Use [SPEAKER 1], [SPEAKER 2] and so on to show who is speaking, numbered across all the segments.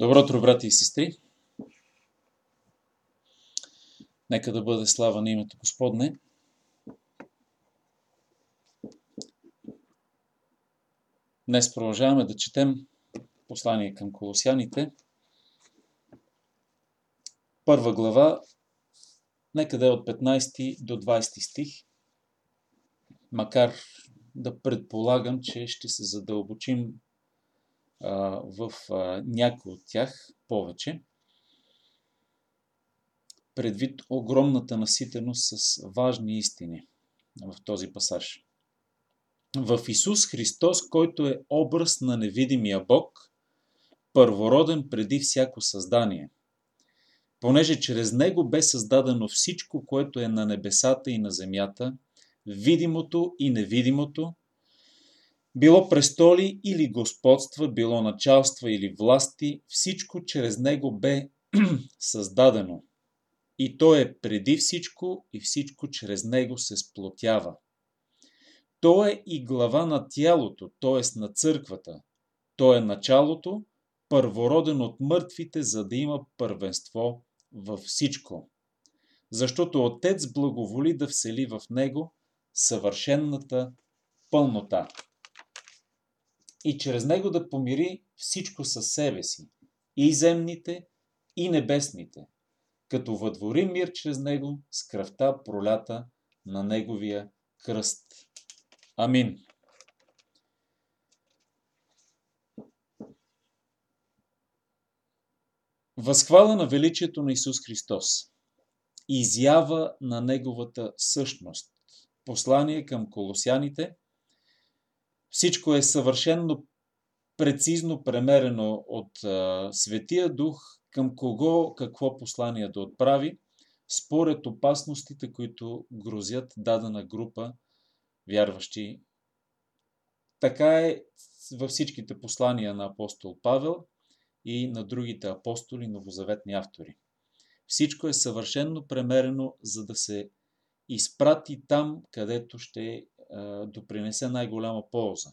[SPEAKER 1] Добро утро, брати и сестри! Нека да бъде слава на името Господне. Днес продължаваме да четем послание към колосяните. Първа глава, нека да е от 15 до 20 стих. Макар да предполагам, че ще се задълбочим в някои от тях повече, предвид огромната наситеност с важни истини в този пасаж. В Исус Христос, който е образ на невидимия Бог, първороден преди всяко създание, понеже чрез Него бе създадено всичко, което е на небесата и на земята, видимото и невидимото, било престоли или господства, било началства или власти, всичко чрез него бе създадено. И то е преди всичко и всичко чрез него се сплотява. То е и глава на тялото, т.е. на църквата. То е началото, първороден от мъртвите, за да има първенство във всичко. Защото Отец благоволи да всели в него съвършенната пълнота и чрез него да помири всичко със себе си, и земните, и небесните, като въдвори мир чрез него с кръвта пролята на неговия кръст. Амин. Възхвала на величието на Исус Христос. Изява на Неговата същност. Послание към колосяните, всичко е съвършенно прецизно премерено от а, Светия Дух към кого какво послание да отправи, според опасностите, които грозят дадена група вярващи. Така е във всичките послания на апостол Павел и на другите апостоли, новозаветни автори. Всичко е съвършенно премерено, за да се изпрати там, където ще допринесе най-голяма полза.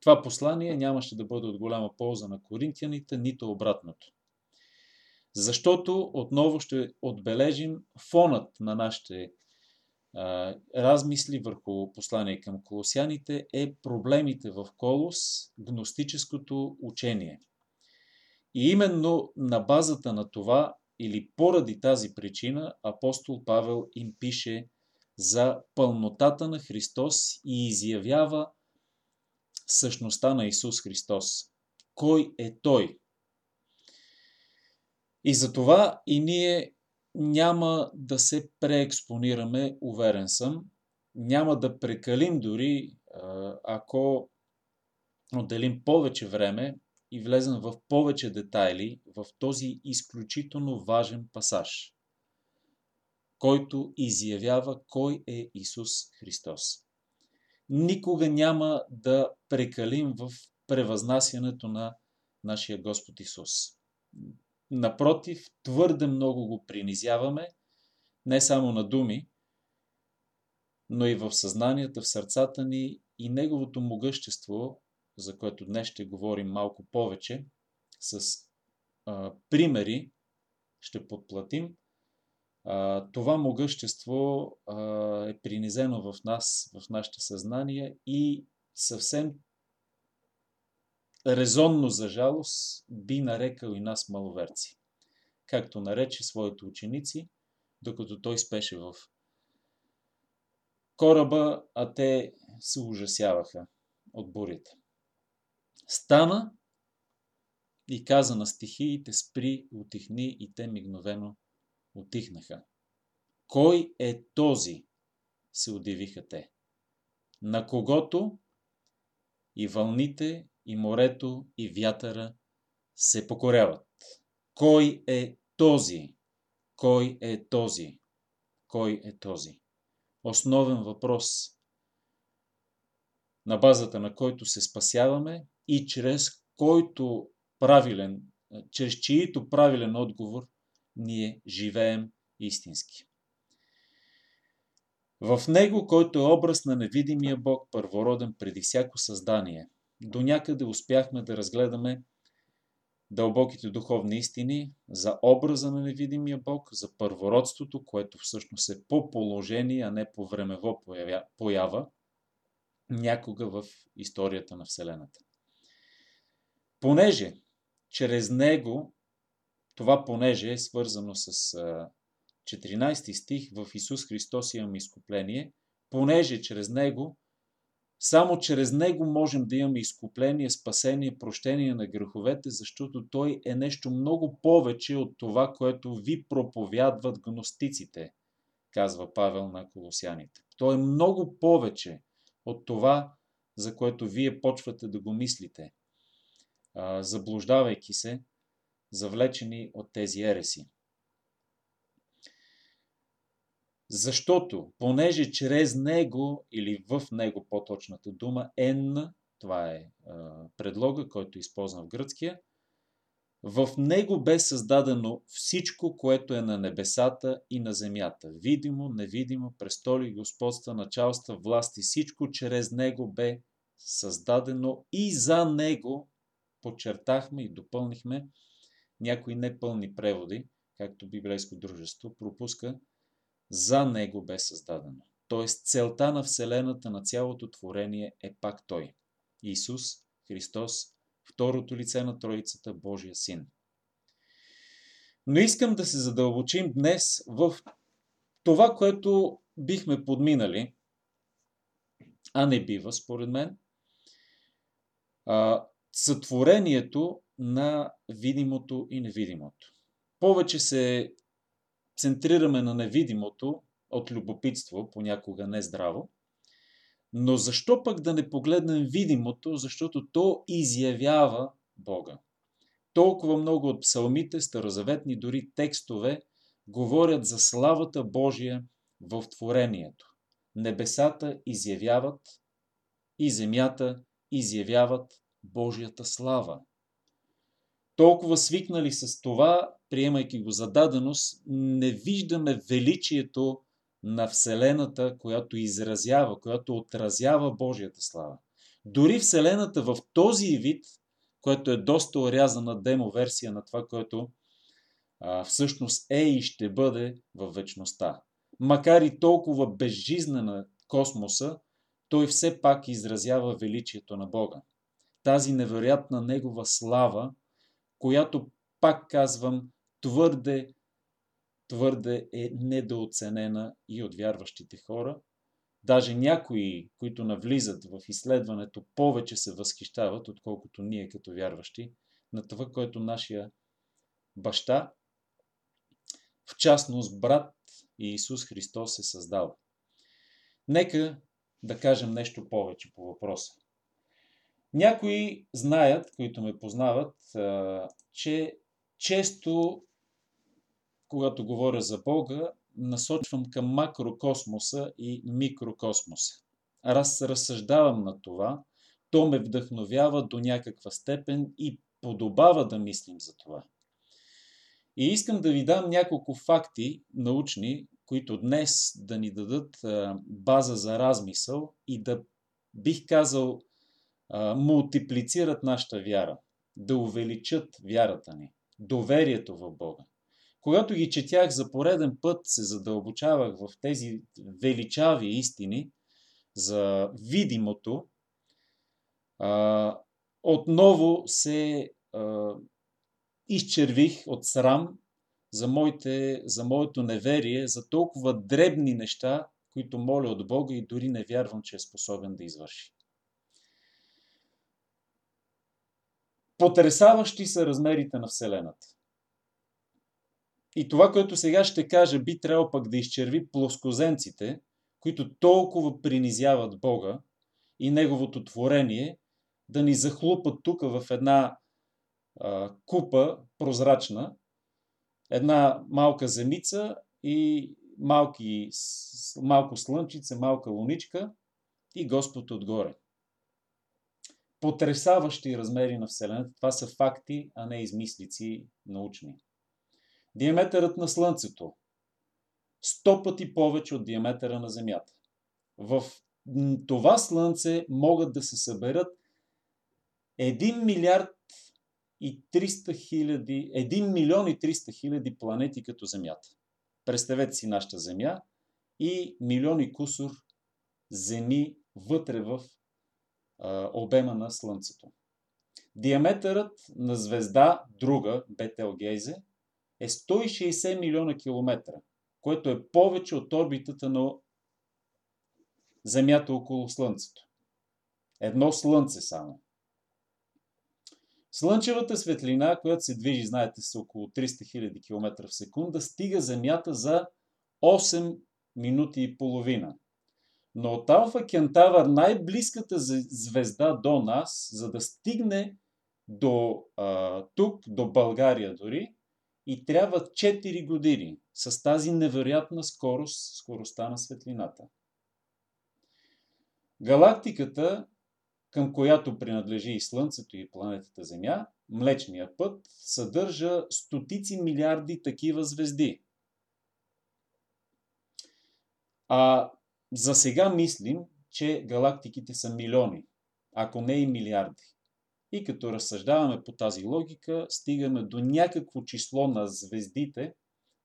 [SPEAKER 1] Това послание нямаше да бъде от голяма полза на коринтияните, нито обратното. Защото отново ще отбележим фонът на нашите а, размисли върху послание към колосяните е проблемите в Колос, гностическото учение. И именно на базата на това или поради тази причина апостол Павел им пише за пълнотата на Христос и изявява същността на Исус Христос. Кой е Той? И за това и ние няма да се преекспонираме, уверен съм. Няма да прекалим дори, ако отделим повече време и влезем в повече детайли в този изключително важен пасаж който изявява кой е Исус Христос. Никога няма да прекалим в превъзнасянето на нашия Господ Исус. Напротив, твърде много го принизяваме, не само на думи, но и в съзнанията, в сърцата ни и Неговото могъщество, за което днес ще говорим малко повече, с а, примери ще подплатим, това могъщество е принизено в нас, в нашите съзнания и съвсем резонно за жалост би нарекал и нас маловерци. Както нарече своите ученици, докато той спеше в кораба, а те се ужасяваха от бурята. Стана и каза на стихиите, спри, отихни и те мигновено отихнаха. Кой е този? се удивиха те. На когото и вълните, и морето, и вятъра се покоряват. Кой е този? Кой е този? Кой е този? Основен въпрос, на базата на който се спасяваме и чрез който правилен, чрез чието правилен отговор ние живеем истински. В него, който е образ на невидимия Бог, първороден преди всяко създание, до някъде успяхме да разгледаме дълбоките духовни истини, за образа на невидимия Бог, за първородството, което всъщност е по положение, а не по времево поява, някога в историята на Вселената. Понеже чрез него, това понеже е свързано с 14 стих в Исус Христос имаме изкупление, понеже чрез него само чрез него можем да имаме изкупление, спасение, прощение на греховете, защото той е нещо много повече от това, което ви проповядват гностиците, казва Павел на колосяните. Той е много повече от това, за което вие почвате да го мислите, заблуждавайки се, завлечени от тези ереси. Защото, понеже чрез него, или в него по-точната дума, ен, това е предлога, който използвам в гръцкия, в него бе създадено всичко, което е на небесата и на земята. Видимо, невидимо, престоли, господства, началства, власти, всичко чрез него бе създадено и за него подчертахме и допълнихме някои непълни преводи, както библейско дружество пропуска за него бе създадено. Тоест целта на Вселената, на цялото творение е пак Той. Исус Христос, второто лице на Троицата, Божия Син. Но искам да се задълбочим днес в това, което бихме подминали, а не бива, според мен, сътворението на видимото и невидимото. Повече се центрираме на невидимото от любопитство, понякога не здраво. Но защо пък да не погледнем видимото, защото то изявява Бога. Толкова много от псалмите, старозаветни дори текстове, говорят за славата Божия в творението. Небесата изявяват и земята изявяват Божията слава. Толкова свикнали с това, приемайки го за даденост, не виждаме величието на Вселената, която изразява, която отразява Божията слава. Дори Вселената в този вид, което е доста орязана демоверсия на това, което а, всъщност е и ще бъде в вечността. Макар и толкова безжизнена космоса, той все пак изразява величието на Бога. Тази невероятна Негова слава, която, пак казвам, твърде, твърде е недооценена и от вярващите хора. Даже някои, които навлизат в изследването, повече се възхищават, отколкото ние като вярващи, на това, което нашия баща, в частност брат и Исус Христос е създал. Нека да кажем нещо повече по въпроса. Някои знаят, които ме познават, че често когато говоря за Бога, насочвам към макрокосмоса и микрокосмоса. Аз разсъждавам на това, то ме вдъхновява до някаква степен и подобава да мислим за това. И искам да ви дам няколко факти научни, които днес да ни дадат база за размисъл и да, бих казал, мултиплицират нашата вяра, да увеличат вярата ни, доверието в Бога. Когато ги четях за пореден път, се задълбочавах в тези величави истини за видимото, а, отново се а, изчервих от срам за, моите, за моето неверие, за толкова дребни неща, които моля от Бога и дори не вярвам, че е способен да извърши. Потресаващи са размерите на Вселената. И това, което сега ще кажа, би трябвало пък да изчерви плоскозенците, които толкова принизяват Бога и Неговото творение, да ни захлупат тук в една а, купа прозрачна, една малка земица и малки, малко слънчице, малка луничка и Господ отгоре. Потресаващи размери на Вселената. Това са факти, а не измислици научни. Диаметърът на Слънцето 100 пъти повече от диаметъра на Земята. В това Слънце могат да се съберат 1 милиард и 300 хиляди, 1 милион и 300 хиляди планети като Земята. Представете си нашата Земя и милиони кусор Земи вътре в обема на Слънцето. Диаметърът на звезда, друга, Бетелгейзе, е 160 милиона километра, което е повече от орбитата на Земята около Слънцето. Едно Слънце само. Слънчевата светлина, която се движи, знаете, с около 300 000 км в секунда, стига Земята за 8 минути и половина. Но от Алфа Кентавър, най-близката звезда до нас, за да стигне до а, тук, до България дори, и трябва 4 години с тази невероятна скорост, скоростта на светлината. Галактиката, към която принадлежи и Слънцето и планетата Земя, Млечния път, съдържа стотици милиарди такива звезди. А за сега мислим, че галактиките са милиони, ако не и милиарди. И като разсъждаваме по тази логика, стигаме до някакво число на звездите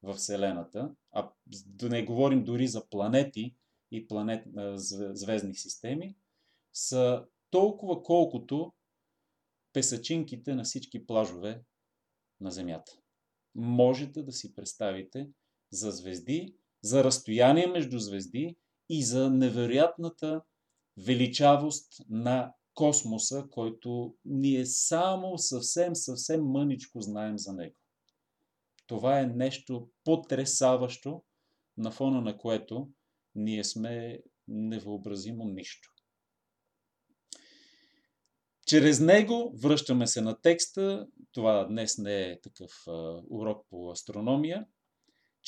[SPEAKER 1] в Вселената, а да не говорим дори за планети и планет, звездни системи, са толкова колкото песачинките на всички плажове на Земята. Можете да си представите за звезди, за разстояние между звезди и за невероятната величавост на космоса, който ние само съвсем, съвсем мъничко знаем за него. Това е нещо потресаващо, на фона на което ние сме невъобразимо нищо. Чрез него връщаме се на текста. Това днес не е такъв урок по астрономия.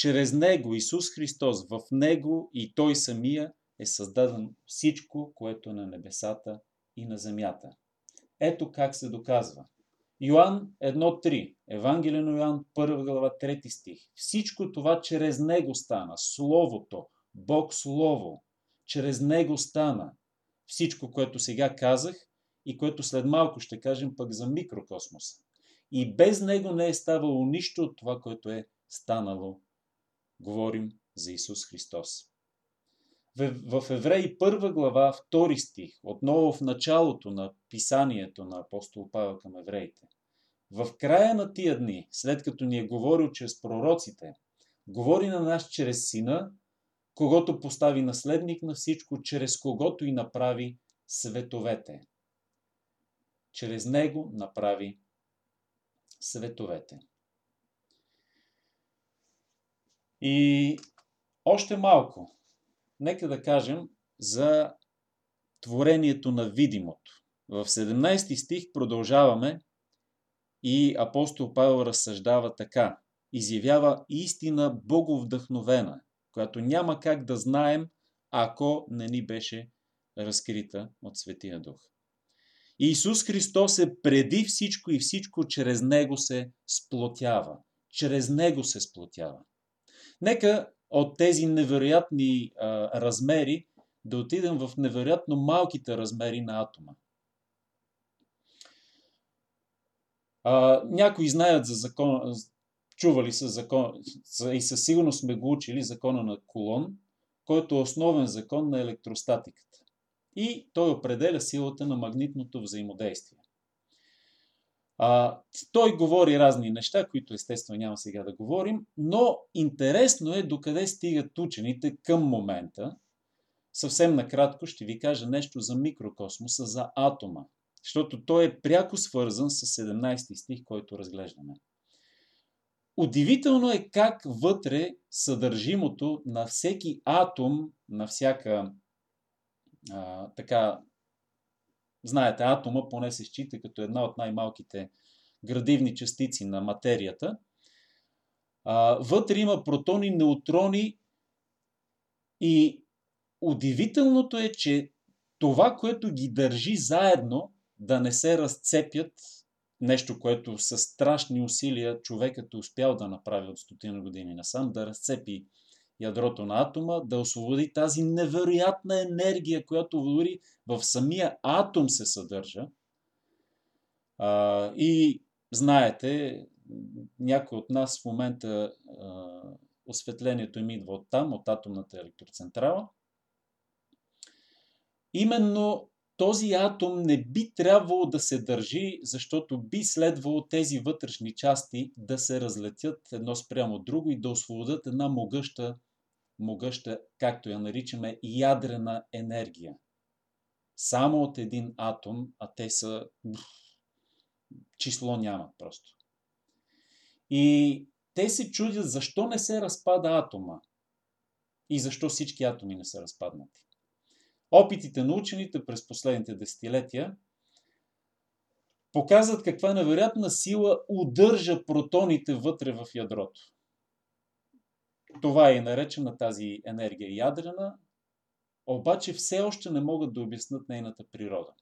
[SPEAKER 1] Чрез него Исус Христос, в него и Той самия е създаден всичко, което е на небесата и на земята. Ето как се доказва. Йоанн 1.3, Евангелие на Йоанн 1 глава 3 стих. Всичко това чрез Него стана. Словото, Бог Слово, чрез Него стана. Всичко, което сега казах и което след малко ще кажем пък за микрокосмоса. И без Него не е ставало нищо от това, което е станало. Говорим за Исус Христос. В Евреи 1 глава, 2 стих, отново в началото на писанието на апостол Павел към евреите. В края на тия дни, след като ни е говорил чрез пророците, говори на нас чрез сина, когато постави наследник на всичко, чрез когото и направи световете. Чрез него направи световете. И още малко нека да кажем за творението на видимото. В 17 стих продължаваме и апостол Павел разсъждава така. Изявява истина боговдъхновена, която няма как да знаем, ако не ни беше разкрита от Светия Дух. Исус Христос е преди всичко и всичко чрез Него се сплотява. Чрез Него се сплотява. Нека от тези невероятни а, размери да отидем в невероятно малките размери на атома. А, някои знаят за закон, чували са закон, и със сигурност сме го учили закона на Колон, който е основен закон на електростатиката. И той определя силата на магнитното взаимодействие. А, той говори разни неща, които естествено няма сега да говорим, но интересно е докъде стигат учените към момента. Съвсем накратко ще ви кажа нещо за микрокосмоса, за атома, защото той е пряко свързан с 17 стих, който разглеждаме. Удивително е как вътре съдържимото на всеки атом, на всяка а, така Знаете, атома поне се счита като една от най-малките градивни частици на материята. А, вътре има протони, неутрони и удивителното е, че това, което ги държи заедно, да не се разцепят, нещо, което с страшни усилия човекът е успял да направи от стотина години насам, да разцепи ядрото на атома, да освободи тази невероятна енергия, която дори в самия атом се съдържа. А, и знаете, някой от нас в момента осветлението им идва от там, от атомната електроцентрала. Именно този атом не би трябвало да се държи, защото би следвало тези вътрешни части да се разлетят едно спрямо друго и да освободят една могъща, могъща, както я наричаме, ядрена енергия. Само от един атом, а те са... число нямат просто. И те се чудят защо не се разпада атома и защо всички атоми не са разпаднати. Опитите на учените през последните десетилетия показват каква невероятна сила удържа протоните вътре в ядрото. Това е наречена тази енергия ядрена, обаче все още не могат да обяснат нейната природа.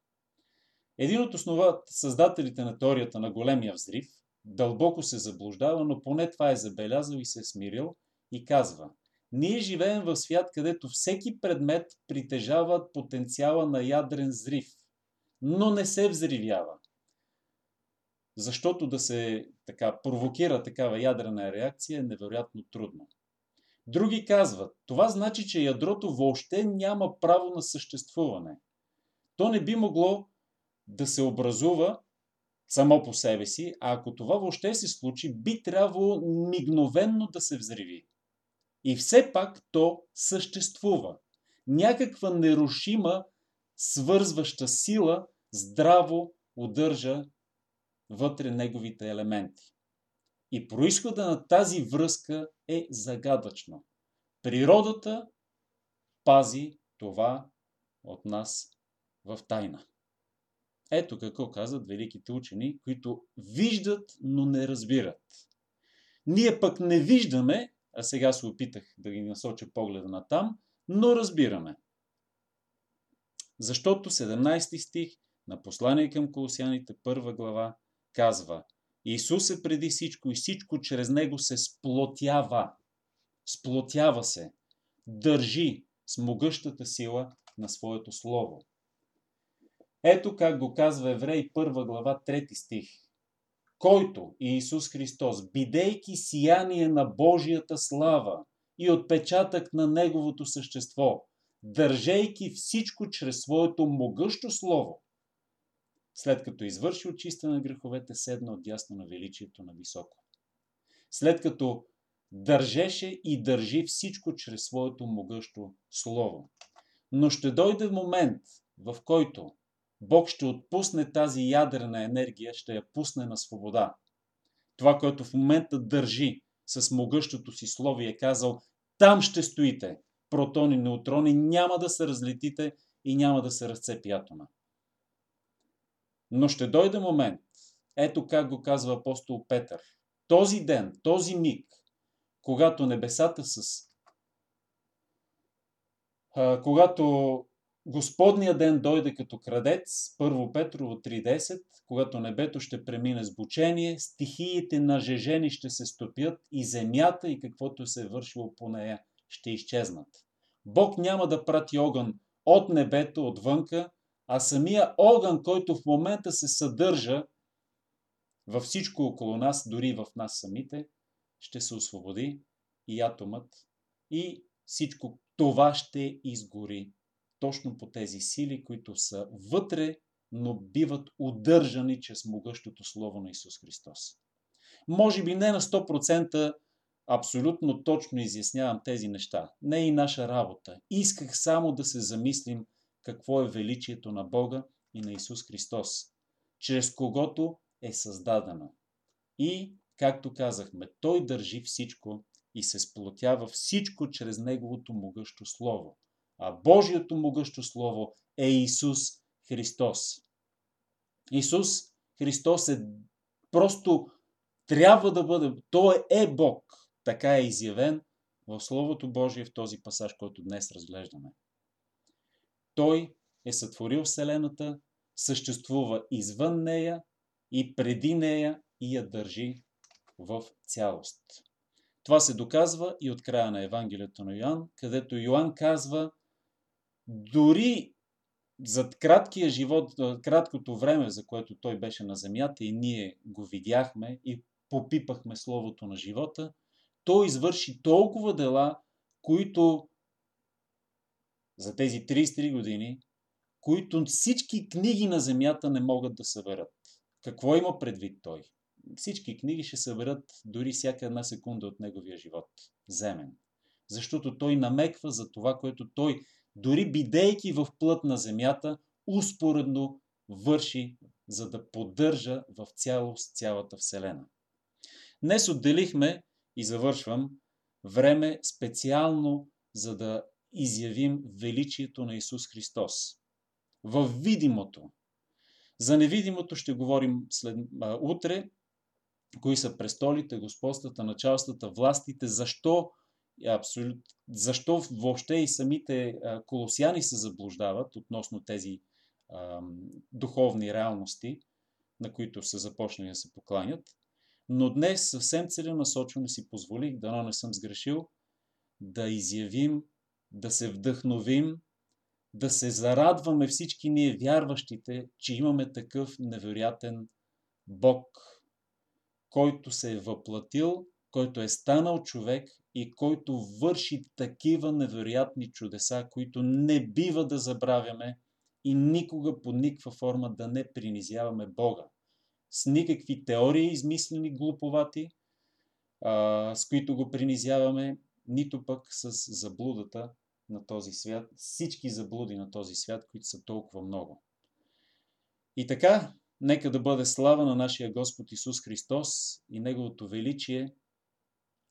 [SPEAKER 1] Един от основа, създателите на теорията на големия взрив дълбоко се заблуждава, но поне това е забелязал и се е смирил и казва Ние живеем в свят, където всеки предмет притежава потенциала на ядрен взрив, но не се взривява. Защото да се така провокира такава ядрена реакция е невероятно трудно. Други казват, това значи, че ядрото въобще няма право на съществуване. То не би могло да се образува само по себе си, а ако това въобще се случи, би трябвало мигновенно да се взриви. И все пак то съществува. Някаква нерушима, свързваща сила здраво удържа вътре неговите елементи. И происхода на тази връзка е загадъчно. Природата пази това от нас в тайна. Ето какво казват великите учени, които виждат, но не разбират. Ние пък не виждаме, а сега се опитах да ги насоча погледа на там, но разбираме. Защото 17 стих на послание към колосяните, първа глава, казва Исус е преди всичко и всичко чрез Него се сплотява. Сплотява се. Държи с могъщата сила на своето Слово. Ето как го казва Еврей 1 глава 3 стих. Който Иисус Христос, бидейки сияние на Божията слава и отпечатък на Неговото същество, държейки всичко чрез своето могъщо слово, след като извърши очистване на греховете, седна отясно на величието на високо. След като държеше и държи всичко чрез своето могъщо слово. Но ще дойде момент, в който Бог ще отпусне тази ядрена енергия, ще я пусне на свобода. Това, което в момента държи с могъщото си слово е казал, там ще стоите. Протони, неутрони, няма да се разлетите и няма да се разцепи атома. Но ще дойде момент, ето как го казва апостол Петър, този ден, този миг, когато небесата с когато Господния ден дойде като крадец, първо Петрово 3.10, когато небето ще премине с бучение, стихиите на жежени ще се стопят и земята и каквото се е вършило по нея ще изчезнат. Бог няма да прати огън от небето, отвънка, а самия огън, който в момента се съдържа във всичко около нас, дори в нас самите, ще се освободи и атомът и всичко това ще изгори точно по тези сили, които са вътре, но биват удържани чрез могъщото Слово на Исус Христос. Може би не на 100% абсолютно точно изяснявам тези неща. Не е и наша работа. Исках само да се замислим какво е величието на Бога и на Исус Христос, чрез когото е създадена. И, както казахме, Той държи всичко и се сплотява всичко чрез Неговото могъщо Слово – а Божието могъщо Слово е Исус Христос. Исус Христос е просто трябва да бъде, Той е Бог. Така е изявен в Словото Божие в този пасаж, който днес разглеждаме. Той е сътворил Вселената, съществува извън нея и преди нея и я държи в цялост. Това се доказва и от края на Евангелието на Йоанн, където Йоанн казва, дори за краткия живот, краткото време, за което той беше на земята и ние го видяхме и попипахме Словото на живота, той извърши толкова дела, които за тези 33 години, които всички книги на земята не могат да съберат. Какво има предвид той? Всички книги ще съберат дори всяка една секунда от неговия живот. Земен. Защото той намеква за това, което той, дори бидейки в плът на земята, успоредно върши, за да поддържа в цялост цялата Вселена. Днес отделихме, и завършвам, време специално за да изявим величието на Исус Христос. В видимото. За невидимото ще говорим след, а, утре. Кои са престолите, господствата, началствата, властите, защо, абсолют, защо въобще и самите а, колосяни се заблуждават относно тези а, духовни реалности, на които са започнали да се покланят. Но днес съвсем целенасочено си позволих, дано не съм сгрешил, да изявим, да се вдъхновим, да се зарадваме всички ние вярващите, че имаме такъв невероятен Бог, който се е въплатил, който е станал човек и който върши такива невероятни чудеса, които не бива да забравяме и никога по никаква форма да не принизяваме Бога. С никакви теории, измислени глуповати, а, с които го принизяваме, нито пък с заблудата на този свят, всички заблуди на този свят, които са толкова много. И така, нека да бъде слава на нашия Господ Исус Христос и Неговото величие,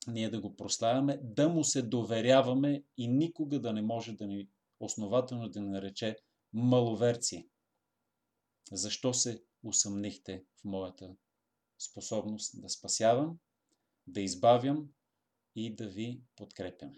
[SPEAKER 1] ние да го прославяме, да му се доверяваме и никога да не може да ни основателно да ни нарече маловерци. Защо се усъмнихте в моята способност да спасявам, да избавям и да ви подкрепям.